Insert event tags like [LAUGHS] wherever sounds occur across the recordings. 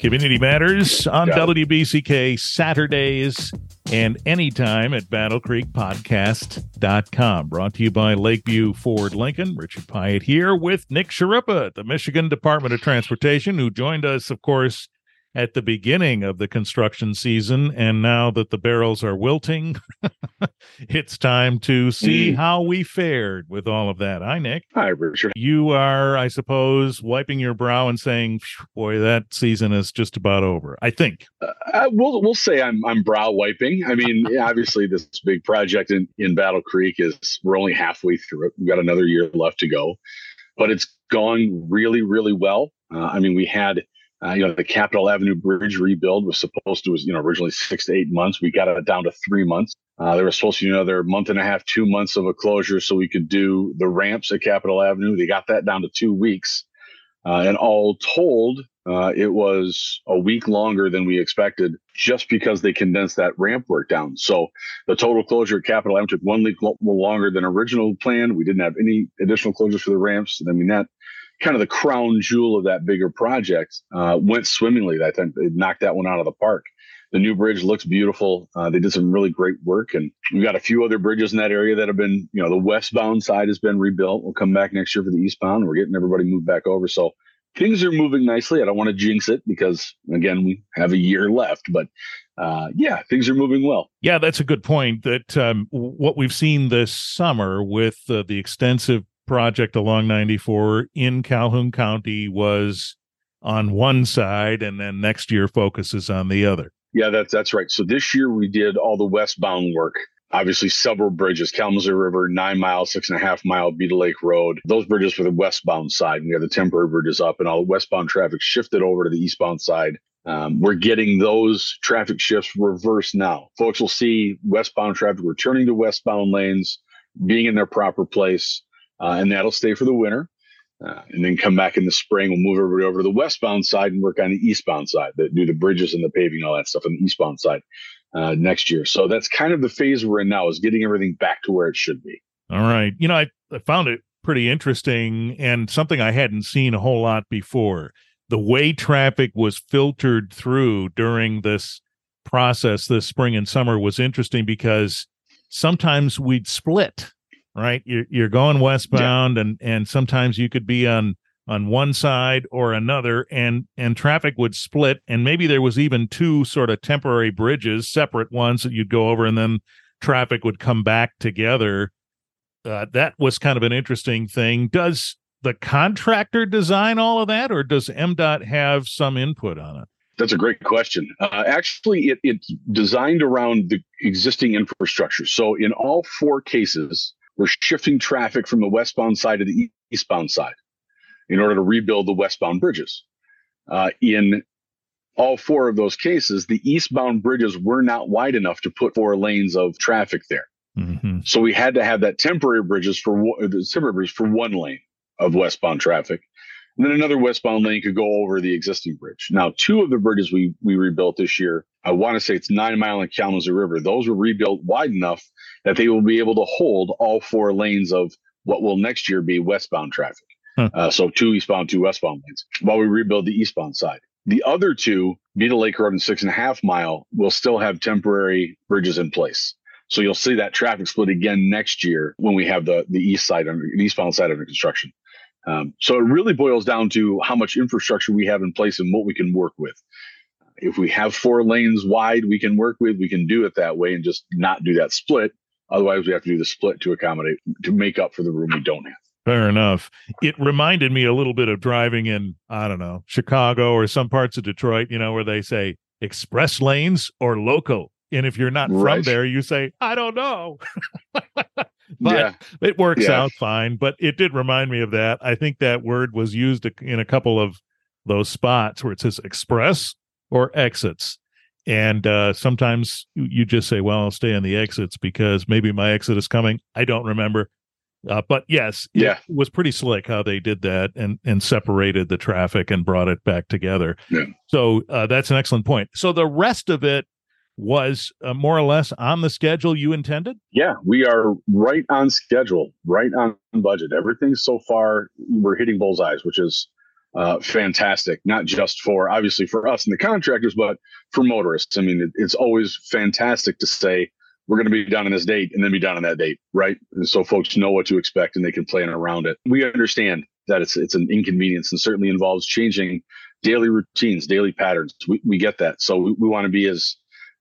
Community Matters on WBCK Saturdays and anytime at battlecreekpodcast.com. Brought to you by Lakeview Ford Lincoln. Richard Piet here with Nick Schirripa at the Michigan Department of Transportation, who joined us, of course, at the beginning of the construction season. And now that the barrels are wilting, [LAUGHS] it's time to see mm. how we fared with all of that. Hi, Nick. Hi, Richard. You are, I suppose, wiping your brow and saying, boy, that season is just about over. I think. Uh, we'll, we'll say I'm, I'm brow wiping. I mean, [LAUGHS] obviously, this big project in, in Battle Creek is, we're only halfway through it. We've got another year left to go, but it's gone really, really well. Uh, I mean, we had uh, you know, the Capitol Avenue Bridge rebuild was supposed to was you know originally six to eight months. We got it down to three months. Uh, there was supposed to be another month and a half, two months of a closure so we could do the ramps at Capitol Avenue. They got that down to two weeks, uh, and all told, uh, it was a week longer than we expected, just because they condensed that ramp work down. So the total closure at Capitol Avenue took one week longer than original plan. We didn't have any additional closures for the ramps. I mean that kind of the crown jewel of that bigger project uh, went swimmingly. I think they knocked that one out of the park. The new bridge looks beautiful. Uh, they did some really great work, and we've got a few other bridges in that area that have been, you know, the westbound side has been rebuilt. We'll come back next year for the eastbound. We're getting everybody moved back over, so things are moving nicely. I don't want to jinx it because again, we have a year left, but uh, yeah, things are moving well. Yeah, that's a good point. That um, what we've seen this summer with uh, the extensive project along 94 in Calhoun County was on one side, and then next year focuses on the other. Yeah, that's that's right. So this year we did all the westbound work. Obviously, several bridges: Kalamazoo River, nine mile, six and a half mile, Beadle Lake Road. Those bridges for the westbound side. And We have the temporary bridges up, and all the westbound traffic shifted over to the eastbound side. Um, we're getting those traffic shifts reversed now. Folks will see westbound traffic returning to westbound lanes, being in their proper place uh, and that'll stay for the winter. Uh, and then come back in the spring. We'll move everybody over to the westbound side and work on the eastbound side, that do the bridges and the paving, all that stuff on the eastbound side uh, next year. So that's kind of the phase we're in now, is getting everything back to where it should be. All right. You know, I, I found it pretty interesting and something I hadn't seen a whole lot before. The way traffic was filtered through during this process this spring and summer was interesting because sometimes we'd split right? You're you're going westbound, yeah. and and sometimes you could be on on one side or another, and and traffic would split, and maybe there was even two sort of temporary bridges, separate ones that you'd go over, and then traffic would come back together. Uh, that was kind of an interesting thing. Does the contractor design all of that, or does MDOT have some input on it? That's a great question. Uh, actually, it, it's designed around the existing infrastructure. So, in all four cases, we're shifting traffic from the westbound side to the eastbound side in order to rebuild the westbound bridges. Uh, in all four of those cases, the eastbound bridges were not wide enough to put four lanes of traffic there. Mm-hmm. So we had to have that temporary bridges for the temporary bridge for one lane of westbound traffic. And then another westbound lane could go over the existing bridge. Now, two of the bridges we we rebuilt this year, I want to say it's Nine Mile and Kalamazoo River. Those were rebuilt wide enough that they will be able to hold all four lanes of what will next year be westbound traffic. Huh. Uh, so two eastbound, two westbound lanes while we rebuild the eastbound side. The other two, Beadle Lake Road and six and a half mile, will still have temporary bridges in place. So you'll see that traffic split again next year when we have the, the east side under the eastbound side under construction. Um, so it really boils down to how much infrastructure we have in place and what we can work with. If we have four lanes wide, we can work with, we can do it that way and just not do that split. Otherwise, we have to do the split to accommodate, to make up for the room we don't have. Fair enough. It reminded me a little bit of driving in, I don't know, Chicago or some parts of Detroit, you know, where they say express lanes or local. And if you're not right. from there, you say, I don't know. [LAUGHS] but yeah. it works yeah. out fine. But it did remind me of that. I think that word was used in a couple of those spots where it says express or exits. And uh, sometimes you just say, well, I'll stay on the exits because maybe my exit is coming. I don't remember. Uh, but yes, yeah. it was pretty slick how they did that and and separated the traffic and brought it back together. Yeah. So uh, that's an excellent point. So the rest of it was uh, more or less on the schedule you intended? Yeah, we are right on schedule, right on budget. Everything so far, we're hitting bullseyes, which is uh, fantastic, not just for obviously for us and the contractors, but for motorists. I mean, it, it's always fantastic to say we're going to be done on this date and then be done on that date, right? And so folks know what to expect and they can plan around it. We understand that it's it's an inconvenience and certainly involves changing daily routines, daily patterns. We, we get that. So we, we want to be as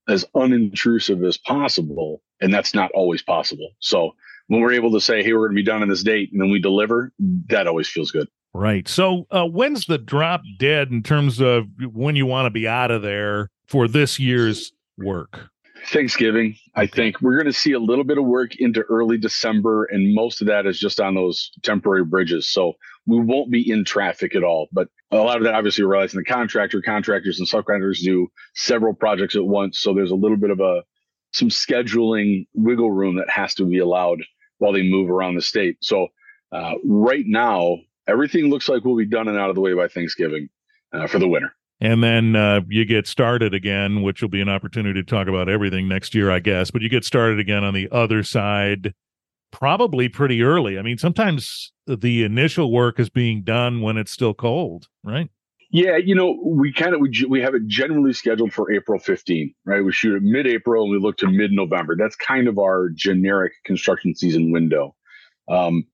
as unintrusive as possible, and that's not always possible. So when we're able to say, "Hey, we're going to be done on this date," and then we deliver, that always feels good. Right. So uh, when's the drop dead in terms of when you want to be out of there for this year's work? Thanksgiving. I think we're going to see a little bit of work into early December, and most of that is just on those temporary bridges. So we won't be in traffic at all. But a lot of that, obviously, we're realizing the contractor, contractors, and subcontractors do several projects at once. So there's a little bit of a some scheduling wiggle room that has to be allowed while they move around the state. So uh, right now, everything looks like we'll be done and out of the way by Thanksgiving uh, for the winter and then uh, you get started again, which will be an opportunity to talk about everything next year, I guess. But you get started again on the other side, probably pretty early. I mean, sometimes the initial work is being done when it's still cold, right? Yeah, you know, we kind of we we have it generally scheduled for April 15, right? We shoot it mid-April and we look to mid-November. That's kind of our generic construction season window. Um,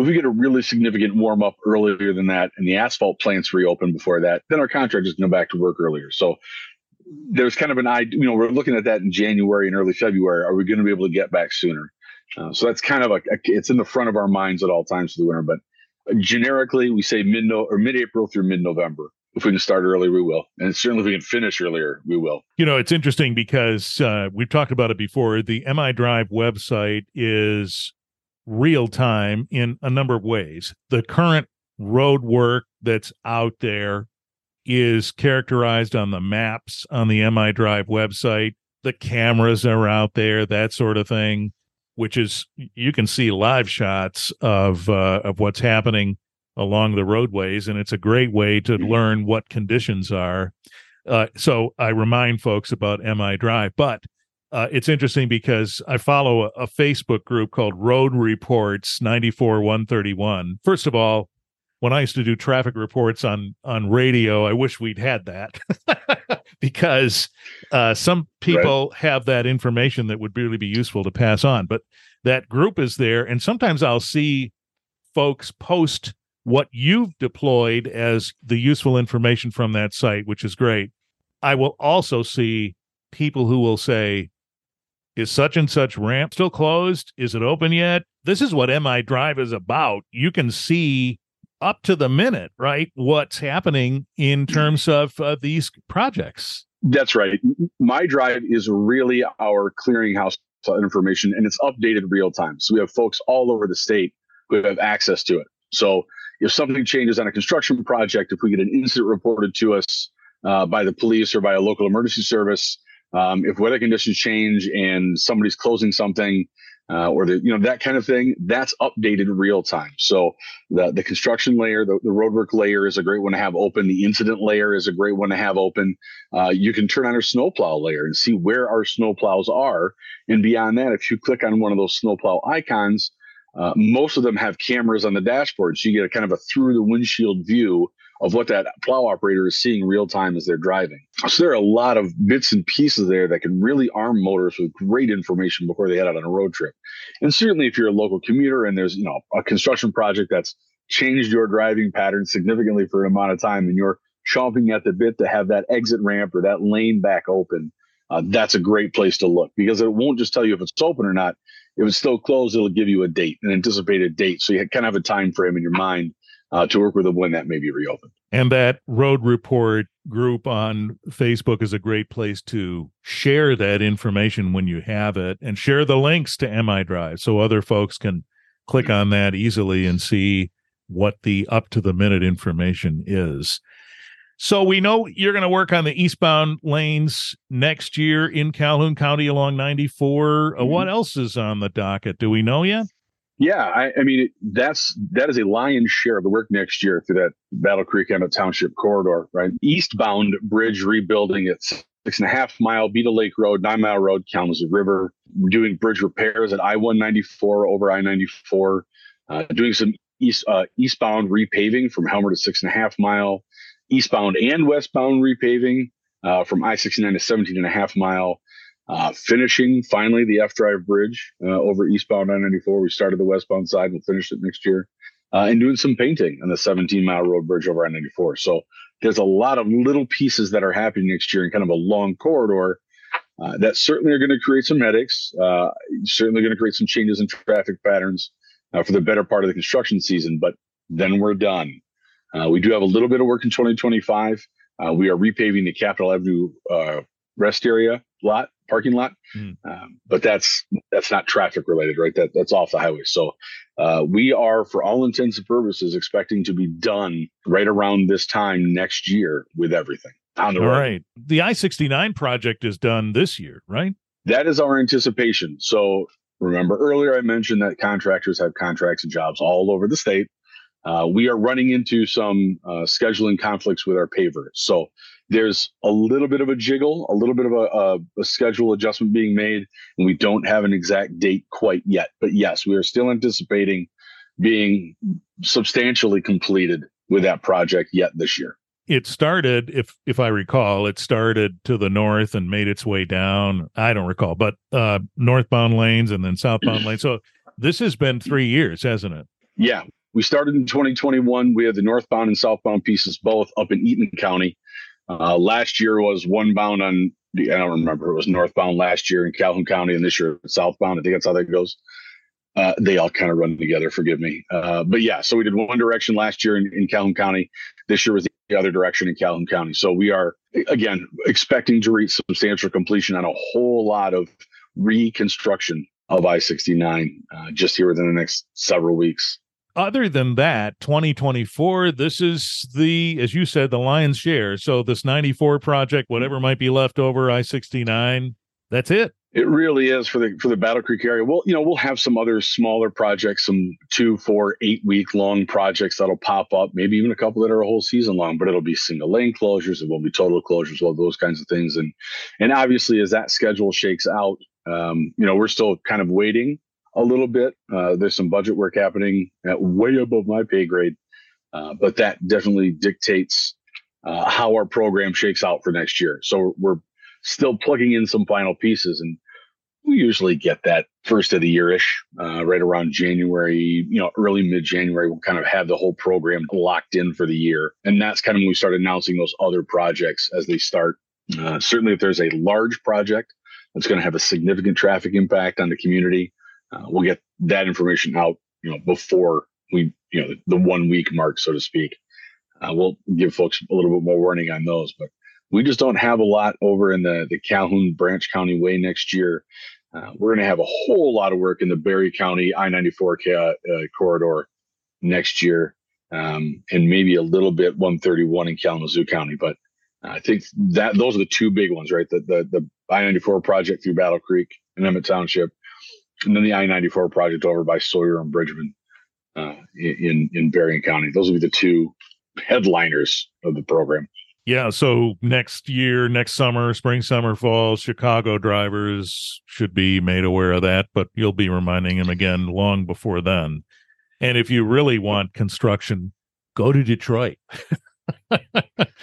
if we get a really significant warm up earlier than that and the asphalt plants reopen before that, then our contractors can go back to work earlier. So there's kind of an idea, you know, we're looking at that in January and early February. Are we going to be able to get back sooner? Uh, so that's kind of a, a, it's in the front of our minds at all times for the winter. But generically, we say mid or mid April through mid November. If we can start early, we will. And certainly if we can finish earlier, we will. You know, it's interesting because uh, we've talked about it before. The MI Drive website is real time in a number of ways. The current road work that's out there is characterized on the maps on the MI Drive website. The cameras are out there, that sort of thing, which is you can see live shots of uh, of what's happening along the roadways, and it's a great way to mm-hmm. learn what conditions are. Uh, so I remind folks about MI Drive, but uh, it's interesting because I follow a, a, Facebook group called Road Reports 94 131. First of all, when I used to do traffic reports on on radio, I wish we'd had that [LAUGHS] because uh, some people right. have that information that would really be useful to pass on. But that group is there, and sometimes I'll see folks post what you've deployed as the useful information from that site, which is great. I will also see people who will say, is such and such ramp still closed? Is it open yet? This is what MI Drive is about. You can see up to the minute, right? What's happening in terms of uh, these projects. That's right. MI Drive is really our clearinghouse information and it's updated real time. So we have folks all over the state who have access to it. So if something changes on a construction project, if we get an incident reported to us uh, by the police or by a local emergency service, um, if weather conditions change and somebody's closing something uh, or the you know that kind of thing, that's updated real time. So the the construction layer, the, the roadwork layer is a great one to have open. The incident layer is a great one to have open. Uh, you can turn on our snowplow layer and see where our snowplows are. And beyond that, if you click on one of those snowplow icons, uh, most of them have cameras on the dashboard, so you get a kind of a through the windshield view of what that plow operator is seeing real time as they're driving. So there are a lot of bits and pieces there that can really arm motorists with great information before they head out on a road trip. And certainly if you're a local commuter and there's, you know, a construction project that's changed your driving pattern significantly for an amount of time and you're chomping at the bit to have that exit ramp or that lane back open, uh, that's a great place to look because it won't just tell you if it's open or not. If it's still closed, it'll give you a date, an anticipated date. So you kind of have a time frame in your mind uh, to work with them when that may be reopened. And that road report group on Facebook is a great place to share that information when you have it and share the links to MI Drive so other folks can click on that easily and see what the up to the minute information is. So we know you're going to work on the eastbound lanes next year in Calhoun County along 94. Uh, mm-hmm. What else is on the docket? Do we know yet? Yeah, I, I, mean that's that is a lion's share of the work next year through that Battle Creek Emmett Township corridor, right? Eastbound bridge rebuilding at six and a half mile Beadle Lake Road, nine mile road, Kalamazoo River. We're doing bridge repairs at I one ninety four over I ninety four. Uh, doing some east uh, eastbound repaving from Helmer to six and a half mile, eastbound and westbound repaving uh, from I sixty nine to 17 and a half mile. Uh, finishing finally the F Drive Bridge uh, over eastbound I 94. We started the westbound side. We'll finish it next year. Uh, and doing some painting on the 17 mile road bridge over I 94. So there's a lot of little pieces that are happening next year in kind of a long corridor uh, that certainly are going to create some headaches, uh, certainly going to create some changes in traffic patterns uh, for the better part of the construction season. But then we're done. we do have a little bit of work in 2025. we are repaving the Capitol Avenue rest area lot parking lot. Mm. Um, but that's that's not traffic related, right? That that's off the highway. So uh, we are, for all intents and purposes, expecting to be done right around this time next year with everything on the all road. right. The I sixty nine project is done this year, right? That is our anticipation. So remember earlier I mentioned that contractors have contracts and jobs all over the state. Uh, we are running into some uh, scheduling conflicts with our pavers. So there's a little bit of a jiggle, a little bit of a, a, a, schedule adjustment being made, and we don't have an exact date quite yet. But yes, we are still anticipating being substantially completed with that project yet this year. It started, if if I recall, it started to the north and made its way down. I don't recall, but uh, northbound lanes and then southbound lanes. So this has been three years, hasn't it? Yeah, we started in 2021. We had the northbound and southbound pieces both up in Eaton County. Uh, last year was one bound on, I don't remember, it was northbound last year in Calhoun County, and this year southbound. I think that's how that goes. Uh, they all kind of run together, forgive me. Uh, but yeah, so we did one direction last year in, in Calhoun County. This year was the other direction in Calhoun County. So we are, again, expecting to reach substantial completion on a whole lot of reconstruction of I 69 uh, just here within the next several weeks other than that, 2024, this is the, as you said, the lion's share. So this 94 project, whatever might be left over, I 69, that's it. It really is for the for the Battle Creek area. Well, you know, we'll have some other smaller projects, some two, four, eight week long projects that'll pop up, maybe even a couple that are a whole season long, but it'll be single lane closures, it won't be total closures, well, those kinds of things. And and obviously as that schedule shakes out, um, you know, we're still kind of waiting a little bit. Uh, there's some budget work happening at way above my pay grade, uh, but that definitely dictates uh, how our program shakes out for next year. So we're still plugging in some final pieces, and we usually get that first of the year ish, uh, right around January, you know, early mid January. We'll kind of have the whole program locked in for the year, and that's kind of when we start announcing those other projects as they start. Uh, certainly, if there's a large project that's going to have a significant traffic impact on the community uh, we'll get that information out, you know, before we, you know, the, one week mark, so to speak. Uh, we'll give folks a little bit more warning on those, but we just don't have a lot over in the, the Calhoun Branch County way next year. Uh, we're going to have a whole lot of work in the Barry County I 94 uh, corridor next year, um, and maybe a little bit 131 in Kalamazoo County. But I think that those are the two big ones, right? The the, the I 94 project through Battle Creek and Emmett Township, and then the I ninety four project over by Sawyer and Bridgman uh, in in Berrien County. Those will be the two headliners of the program. Yeah, so next year, next summer, spring, summer, fall, Chicago drivers should be made aware of that, but you'll be reminding them again long before then. And if you really want construction, go to Detroit. [LAUGHS]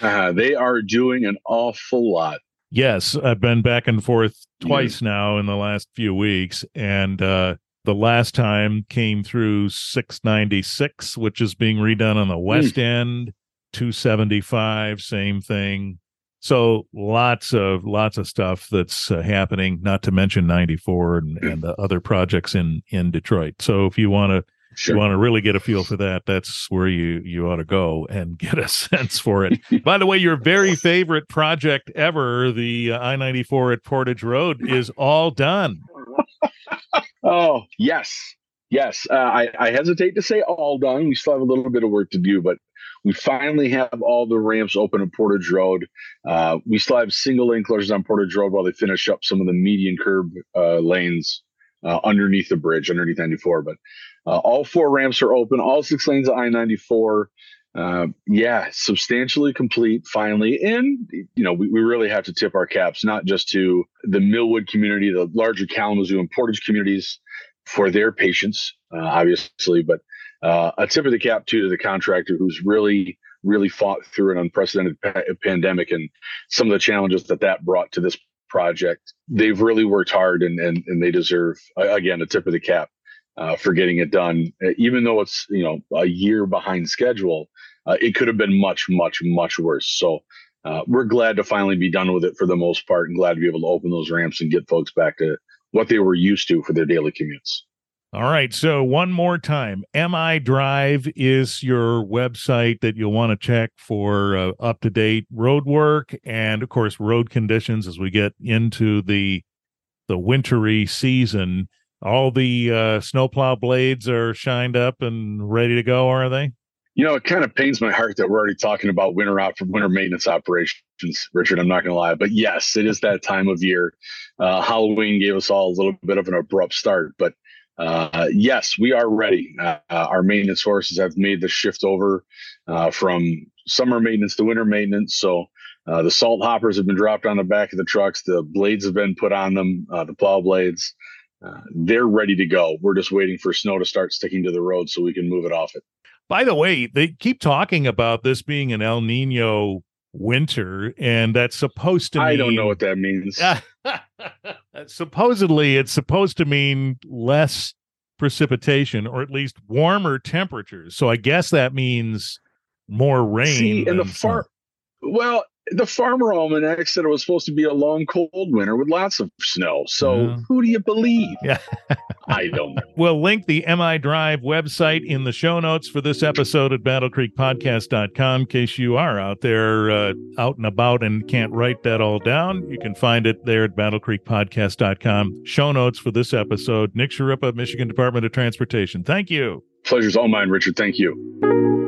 uh, they are doing an awful lot Yes, I've been back and forth twice yeah. now in the last few weeks, and uh, the last time came through 696, which is being redone on the hmm. west mm. end. 275, same thing. So lots of lots of stuff that's uh, happening. Not to mention 94 and, and the other projects in in Detroit. So if you want to Sure. you want to really get a feel for that, that's where you you ought to go and [LAUGHS] get a sense for it. By the way, your very favorite project ever, the uh, I ninety four at Portage Road, is all done. oh yes, yes. Uh, I, I hesitate to say all done. We still have a little bit of work to do, but we finally have all the ramps open at Portage Road. Uh, we still have single lane closures on Portage Road while they finish up some of the median curb uh, lanes uh, underneath the bridge, underneath 94. But uh, all four ramps are open, all six lanes of I 94. Uh, yeah, substantially complete finally. And, you know, we, we really have to tip our caps, not just to the Millwood community, the larger Kalamazoo and Portage communities for their patience, uh, obviously, but uh, a tip of the cap too to the contractor who's really really fought through an unprecedented pa- pandemic and some of the challenges that that brought to this project. They've really worked hard and and, and they deserve again a tip of the cap uh, for getting it done. Even though it's you know a year behind schedule, uh, it could have been much much much worse. So. Uh, we're glad to finally be done with it for the most part and glad to be able to open those ramps and get folks back to what they were used to for their daily commutes. All right. So, one more time MI Drive is your website that you'll want to check for uh, up to date road work and, of course, road conditions as we get into the the wintry season. All the uh, snowplow blades are shined up and ready to go, are they? You know, it kind of pains my heart that we're already talking about winter out for winter maintenance operations, Richard. I'm not going to lie, but yes, it is that time of year. Uh, Halloween gave us all a little bit of an abrupt start, but uh, yes, we are ready. Uh, our maintenance horses have made the shift over uh, from summer maintenance to winter maintenance. So uh, the salt hoppers have been dropped on the back of the trucks. The blades have been put on them, uh, the plow blades. Uh, they're ready to go. We're just waiting for snow to start sticking to the road so we can move it off it. By the way, they keep talking about this being an El Nino winter, and that's supposed to. Mean, I don't know what that means. [LAUGHS] supposedly, it's supposed to mean less precipitation, or at least warmer temperatures. So I guess that means more rain. See, in the far, well, the farmer almanac said it was supposed to be a long, cold winter with lots of snow. So yeah. who do you believe? Yeah. I don't know. [LAUGHS] We'll link the MI Drive website in the show notes for this episode at battlecreekpodcast.com in case you are out there uh, out and about and can't write that all down. You can find it there at battlecreekpodcast.com. Show notes for this episode. Nick Schirripa, Michigan Department of Transportation. Thank you. Pleasure's all mine, Richard. Thank you.